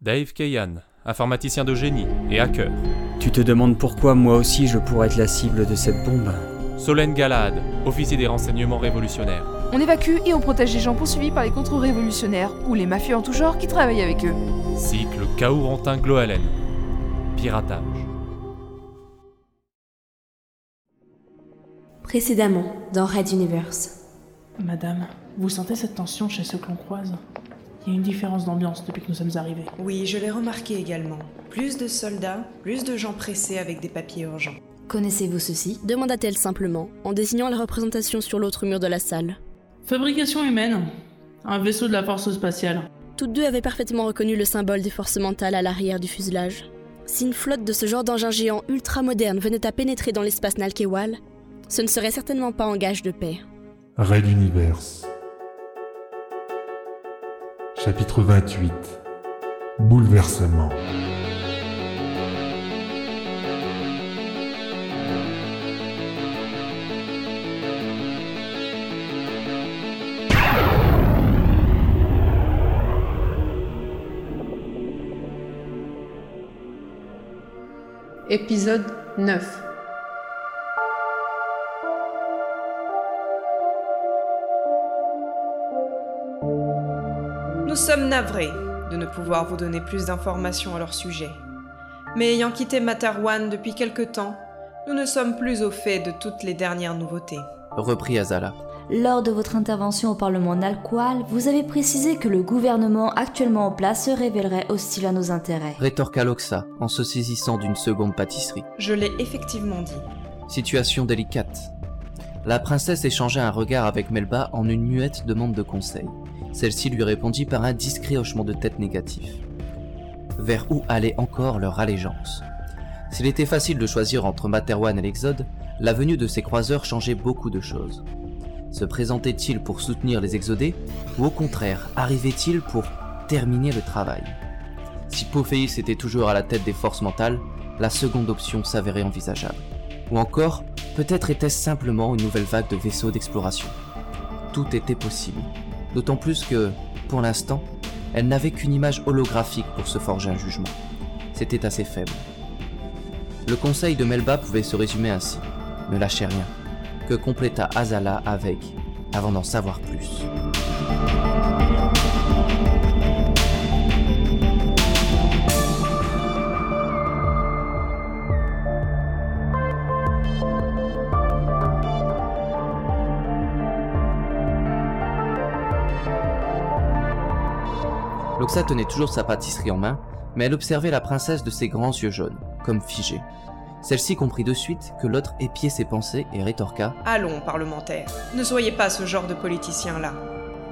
Dave Kayan, informaticien de génie et hacker. Tu te demandes pourquoi moi aussi je pourrais être la cible de cette bombe Solène Galad, officier des renseignements révolutionnaires. On évacue et on protège les gens poursuivis par les contre-révolutionnaires ou les mafieux en tout genre qui travaillent avec eux. Cycle Kaourantin Gloalen. Piratage. Précédemment, dans Red Universe. Madame, vous sentez cette tension chez ceux que l'on croise? Il y a une différence d'ambiance depuis que nous sommes arrivés. Oui, je l'ai remarqué également. Plus de soldats, plus de gens pressés avec des papiers urgents. Connaissez-vous ceci? demanda-t-elle simplement, en désignant la représentation sur l'autre mur de la salle. Fabrication humaine. Un vaisseau de la force spatiale. Toutes deux avaient parfaitement reconnu le symbole des forces mentales à l'arrière du fuselage. Si une flotte de ce genre d'engin géant ultra moderne venait à pénétrer dans l'espace Nalkewal, ce ne serait certainement pas en gage de paix. Raid Universe. Chapitre 28. Bouleversement. Épisode 9 Nous sommes navrés de ne pouvoir vous donner plus d'informations à leur sujet. Mais ayant quitté Materwan depuis quelque temps, nous ne sommes plus au fait de toutes les dernières nouveautés. Reprit Azala. Lors de votre intervention au Parlement Nalqual, vous avez précisé que le gouvernement actuellement en place se révélerait hostile à nos intérêts. Rétorqua Loxa en se saisissant d'une seconde pâtisserie. Je l'ai effectivement dit. Situation délicate. La princesse échangea un regard avec Melba en une muette demande de conseil. Celle-ci lui répondit par un discret hochement de tête négatif. Vers où allait encore leur allégeance? S'il était facile de choisir entre Materwan et l'Exode, la venue de ces croiseurs changeait beaucoup de choses. Se présentait-il pour soutenir les exodés ou au contraire arrivait-il pour terminer le travail? Si Pophéis était toujours à la tête des forces mentales, la seconde option s'avérait envisageable. Ou encore, peut-être était-ce simplement une nouvelle vague de vaisseaux d'exploration. Tout était possible. D'autant plus que, pour l'instant, elle n'avait qu'une image holographique pour se forger un jugement. C'était assez faible. Le conseil de Melba pouvait se résumer ainsi. Ne lâchez rien. Que compléta Azala avec, avant d'en savoir plus. Loxa tenait toujours sa pâtisserie en main, mais elle observait la princesse de ses grands yeux jaunes, comme figée. Celle-ci comprit de suite que l'autre épiait ses pensées et rétorqua Allons, parlementaire, ne soyez pas ce genre de politicien-là.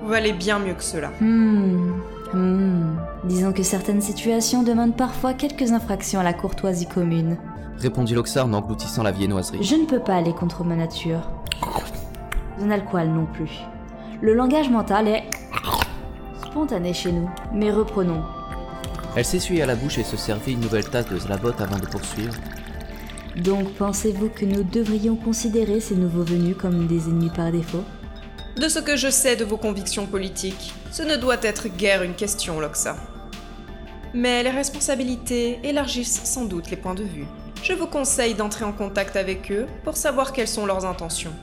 Vous valez bien mieux que cela. Hmm. Hmm. Disons que certaines situations demandent parfois quelques infractions à la courtoisie commune. répondit Loxa en engloutissant la viennoiserie. Je ne peux pas aller contre ma nature. Je n'alcool non plus. Le langage mental est spontané chez nous. Mais reprenons. Elle s'essuya la bouche et se servit une nouvelle tasse de Zlabot avant de poursuivre. Donc pensez-vous que nous devrions considérer ces nouveaux venus comme des ennemis par défaut? De ce que je sais de vos convictions politiques, ce ne doit être guère une question, Loxa. Mais les responsabilités élargissent sans doute les points de vue. Je vous conseille d'entrer en contact avec eux pour savoir quelles sont leurs intentions.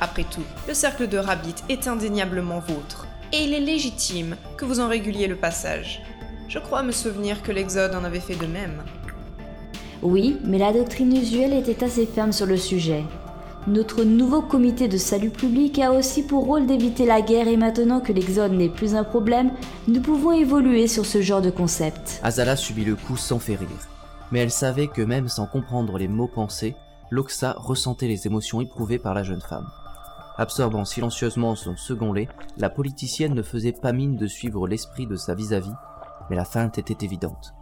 Après tout, le cercle de Rabbit est indéniablement vôtre, et il est légitime que vous en réguliez le passage. Je crois me souvenir que l'Exode en avait fait de même. Oui, mais la doctrine usuelle était assez ferme sur le sujet. Notre nouveau comité de salut public a aussi pour rôle d'éviter la guerre et maintenant que l'exode n'est plus un problème, nous pouvons évoluer sur ce genre de concept. Azala subit le coup sans faire rire. Mais elle savait que même sans comprendre les mots pensés, Loxa ressentait les émotions éprouvées par la jeune femme. Absorbant silencieusement son second lait, la politicienne ne faisait pas mine de suivre l'esprit de sa vis-à-vis, mais la feinte était évidente.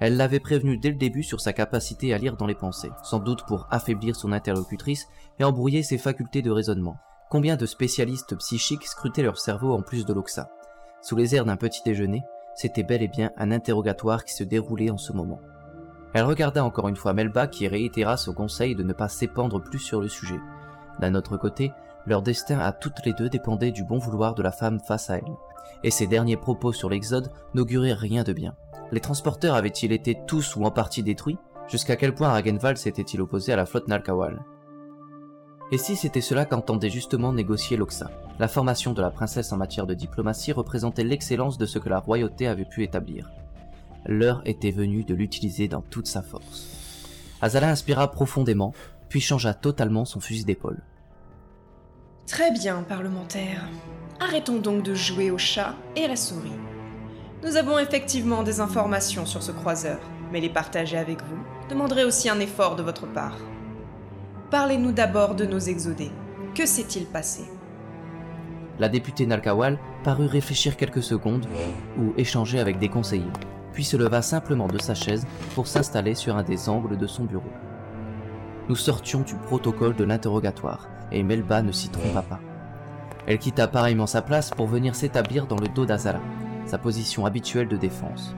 Elle l'avait prévenu dès le début sur sa capacité à lire dans les pensées, sans doute pour affaiblir son interlocutrice et embrouiller ses facultés de raisonnement. Combien de spécialistes psychiques scrutaient leur cerveau en plus de l'Oxa Sous les airs d'un petit déjeuner, c'était bel et bien un interrogatoire qui se déroulait en ce moment. Elle regarda encore une fois Melba qui réitéra son conseil de ne pas s'épandre plus sur le sujet. D'un autre côté, leur destin à toutes les deux dépendait du bon vouloir de la femme face à elle, et ses derniers propos sur l'Exode n'auguraient rien de bien. Les transporteurs avaient-ils été tous ou en partie détruits? Jusqu'à quel point Ragenval s'était-il opposé à la flotte Nalkawal? Et si c'était cela qu'entendait justement négocier Loxa? La formation de la princesse en matière de diplomatie représentait l'excellence de ce que la royauté avait pu établir. L'heure était venue de l'utiliser dans toute sa force. Azala inspira profondément, puis changea totalement son fusil d'épaule. Très bien, parlementaire. Arrêtons donc de jouer au chat et à la souris. Nous avons effectivement des informations sur ce croiseur, mais les partager avec vous demanderait aussi un effort de votre part. Parlez-nous d'abord de nos exodés. Que s'est-il passé? La députée Nalkawal parut réfléchir quelques secondes ou échanger avec des conseillers, puis se leva simplement de sa chaise pour s'installer sur un des angles de son bureau. Nous sortions du protocole de l'interrogatoire, et Melba ne s'y trompa pas. Elle quitta pareillement sa place pour venir s'établir dans le dos d'Azala, sa position habituelle de défense.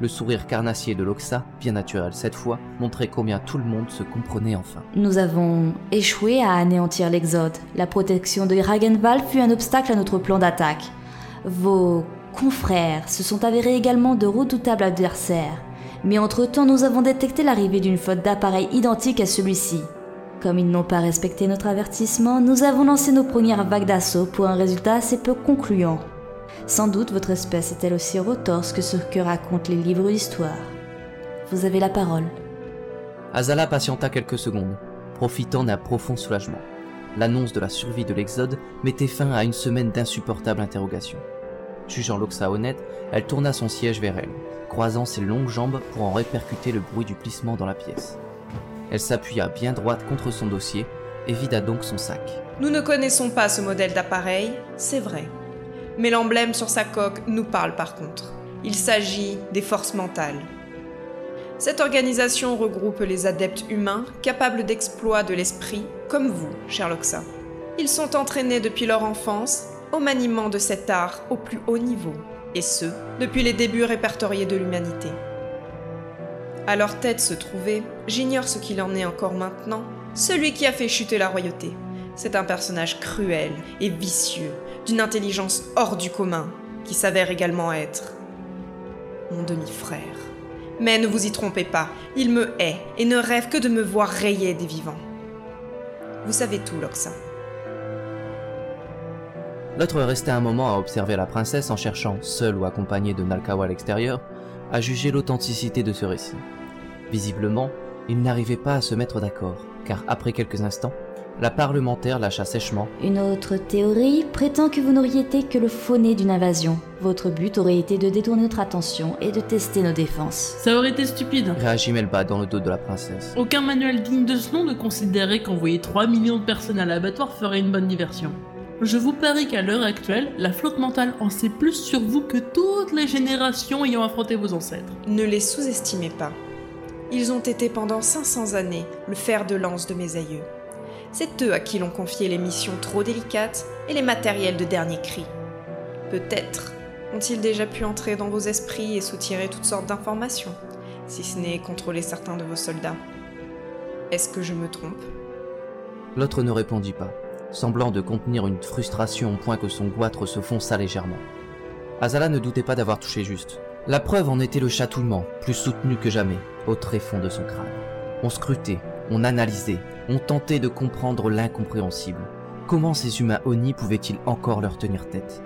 Le sourire carnassier de Loxa, bien naturel cette fois, montrait combien tout le monde se comprenait enfin. Nous avons échoué à anéantir l'Exode. La protection de Ragenval fut un obstacle à notre plan d'attaque. Vos confrères se sont avérés également de redoutables adversaires. Mais entre-temps, nous avons détecté l'arrivée d'une flotte d'appareils identiques à celui-ci. Comme ils n'ont pas respecté notre avertissement, nous avons lancé nos premières vagues d'assaut pour un résultat assez peu concluant. Sans doute votre espèce est elle aussi retorse que ce que racontent les livres d'histoire. Vous avez la parole. Azala patienta quelques secondes, profitant d'un profond soulagement. L'annonce de la survie de l'Exode mettait fin à une semaine d'insupportables interrogations. Jugeant Loxa honnête, elle tourna son siège vers elle, croisant ses longues jambes pour en répercuter le bruit du plissement dans la pièce. Elle s'appuya bien droite contre son dossier et vida donc son sac. Nous ne connaissons pas ce modèle d'appareil, c'est vrai. Mais l'emblème sur sa coque nous parle par contre. Il s'agit des forces mentales. Cette organisation regroupe les adeptes humains capables d'exploits de l'esprit, comme vous, Sherlocksa. Ils sont entraînés depuis leur enfance au maniement de cet art au plus haut niveau, et ce, depuis les débuts répertoriés de l'humanité. À leur tête se trouvait, j'ignore ce qu'il en est encore maintenant, celui qui a fait chuter la royauté. C'est un personnage cruel et vicieux, d'une intelligence hors du commun, qui s'avère également être mon demi-frère. Mais ne vous y trompez pas, il me hait et ne rêve que de me voir rayer des vivants. Vous savez tout, Loxa. L'autre restait un moment à observer la princesse en cherchant, seule ou accompagnée de Nalkawa à l'extérieur, à juger l'authenticité de ce récit. Visiblement, ils n'arrivaient pas à se mettre d'accord, car après quelques instants, la parlementaire lâcha sèchement. Une autre théorie prétend que vous n'auriez été que le faux-né d'une invasion. Votre but aurait été de détourner notre attention et de tester nos défenses. Ça aurait été stupide. Réagit Melba dans le dos de la princesse. Aucun manuel digne de ce nom ne considérait qu'envoyer 3 millions de personnes à l'abattoir ferait une bonne diversion. Je vous parie qu'à l'heure actuelle, la flotte mentale en sait plus sur vous que toutes les générations ayant affronté vos ancêtres. Ne les sous-estimez pas. Ils ont été pendant 500 années le fer de lance de mes aïeux. C'est eux à qui l'on confié les missions trop délicates et les matériels de dernier cri. Peut-être ont-ils déjà pu entrer dans vos esprits et soutirer toutes sortes d'informations, si ce n'est contrôler certains de vos soldats. Est-ce que je me trompe? L'autre ne répondit pas, semblant de contenir une frustration au point que son goitre se fonça légèrement. Azala ne doutait pas d'avoir touché juste. La preuve en était le chatouillement, plus soutenu que jamais, au tréfonds de son crâne. On scrutait, on analysait, on tentait de comprendre l'incompréhensible. Comment ces humains Oni pouvaient-ils encore leur tenir tête?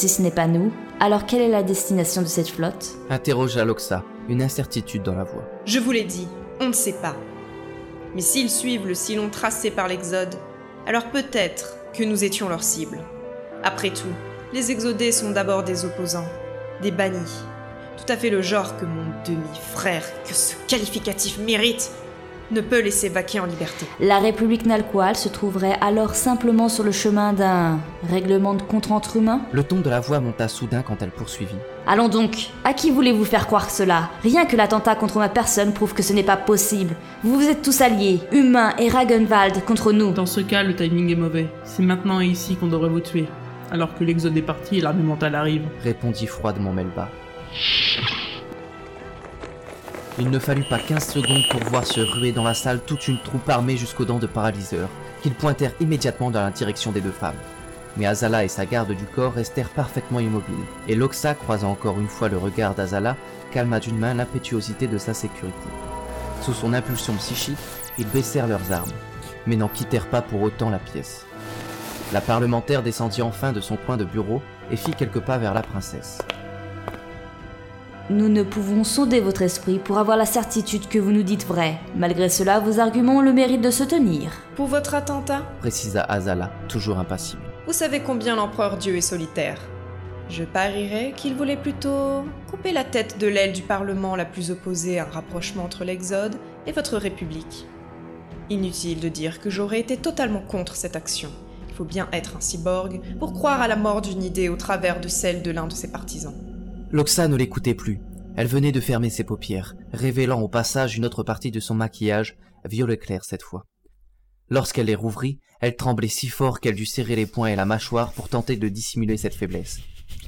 Si ce n'est pas nous, alors quelle est la destination de cette flotte? Interrogea Loxa, une incertitude dans la voix. Je vous l'ai dit, on ne sait pas. Mais s'ils suivent le sillon tracé par l'Exode, alors peut-être que nous étions leur cible. Après tout, les exodés sont d'abord des opposants, des bannis. Tout à fait le genre que mon demi-frère, que ce qualificatif mérite. Ne peut laisser vaquer en liberté. La République Nalqual se trouverait alors simplement sur le chemin d'un règlement de compte entre humains? Le ton de la voix monta soudain quand elle poursuivit. Allons donc, à qui voulez-vous faire croire cela? Rien que l'attentat contre ma personne prouve que ce n'est pas possible. Vous vous êtes tous alliés, humains et Ragenwald, contre nous. Dans ce cas, le timing est mauvais. C'est maintenant et ici qu'on devrait vous tuer. Alors que l'exode est parti et l'armée mentale arrive. Répondit froidement Melba. Il ne fallut pas 15 secondes pour voir se ruer dans la salle toute une troupe armée jusqu'aux dents de paralyseurs, qu'ils pointèrent immédiatement dans la direction des deux femmes. Mais Azala et sa garde du corps restèrent parfaitement immobiles, et Loxa, croisant encore une fois le regard d'Azala, calma d'une main l'impétuosité de sa sécurité. Sous son impulsion psychique, ils baissèrent leurs armes, mais n'en quittèrent pas pour autant la pièce. La parlementaire descendit enfin de son coin de bureau et fit quelques pas vers la princesse. Nous ne pouvons sonder votre esprit pour avoir la certitude que vous nous dites vrai. Malgré cela, vos arguments ont le mérite de se tenir. Pour votre attentat, précisa Azala, toujours impassible. vous savez combien l'empereur Dieu est solitaire. Je parierais qu'il voulait plutôt couper la tête de l'aile du Parlement la plus opposée à un rapprochement entre l'Exode et votre République. Inutile de dire que j'aurais été totalement contre cette action. Il faut bien être un cyborg pour croire à la mort d'une idée au travers de celle de l'un de ses partisans. Loxa ne l'écoutait plus. Elle venait de fermer ses paupières, révélant au passage une autre partie de son maquillage, violet clair cette fois. Lorsqu'elle les rouvrit, elle tremblait si fort qu'elle dut serrer les poings et la mâchoire pour tenter de dissimuler cette faiblesse.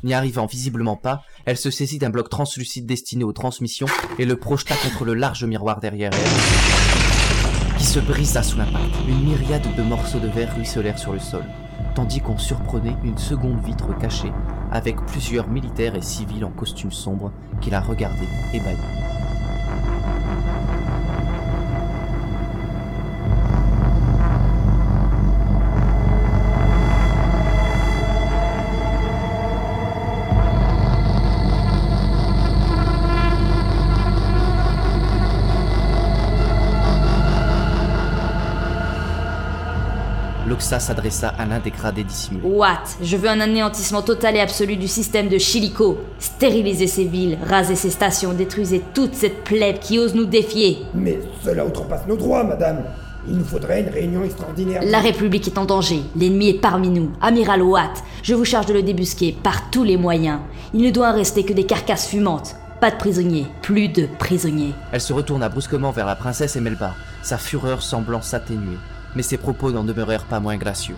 N'y arrivant visiblement pas, elle se saisit d'un bloc translucide destiné aux transmissions et le projeta contre le large miroir derrière elle, qui se brisa sous l'impact. Une myriade de morceaux de verre ruisselèrent sur le sol, tandis qu'on surprenait une seconde vitre cachée avec plusieurs militaires et civils en costume sombre qui la regardaient ébahis. Loxa s'adressa à l'un des gradés dissimulés. What? Je veux un anéantissement total et absolu du système de Chilico. Stérilisez ces villes, rasez ces stations, détruisez toute cette plèbe qui ose nous défier. Mais cela outrepasse nos droits, madame. Il nous faudrait une réunion extraordinaire. La République est en danger. L'ennemi est parmi nous. Amiral Watt, je vous charge de le débusquer par tous les moyens. Il ne doit en rester que des carcasses fumantes. Pas de prisonniers. Plus de prisonniers. Elle se retourna brusquement vers la princesse et Melba, sa fureur semblant s'atténuer. Mais ses propos n'en demeurèrent pas moins gracieux.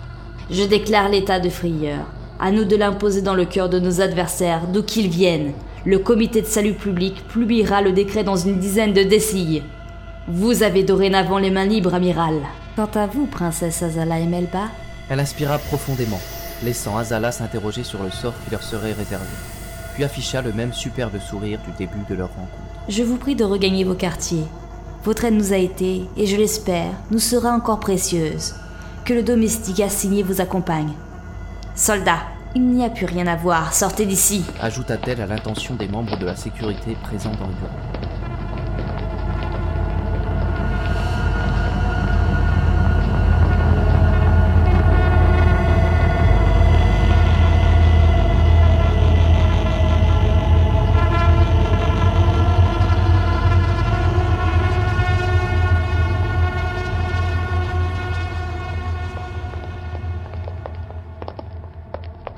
Je déclare l'état de frayeur. À nous de l'imposer dans le cœur de nos adversaires, d'où qu'ils viennent. Le comité de salut public publiera le décret dans une dizaine de décilles. Vous avez dorénavant les mains libres, amiral. Quant à vous, princesse Azala et Melba, Elle inspira profondément, laissant Azala s'interroger sur le sort qui leur serait réservé, puis afficha le même superbe sourire du début de leur rencontre. je vous prie de regagner vos quartiers. Votre aide nous a été, et je l'espère, nous sera encore précieuse. Que le domestique assigné vous accompagne. Soldats, il n'y a plus rien à voir, sortez d'ici. Ajouta-t-elle à l'intention des membres de la sécurité présents dans le bureau.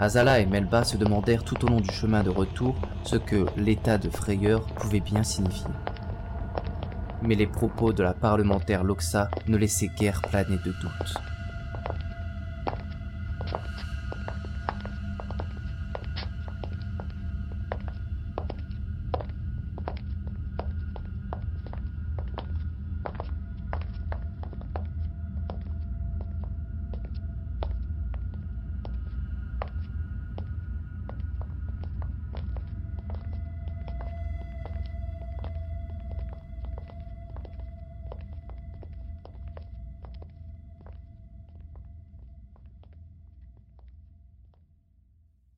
Azala et Melba se demandèrent tout au long du chemin de retour ce que l'état de frayeur pouvait bien signifier. Mais les propos de la parlementaire Loxa ne laissaient guère planer de doute.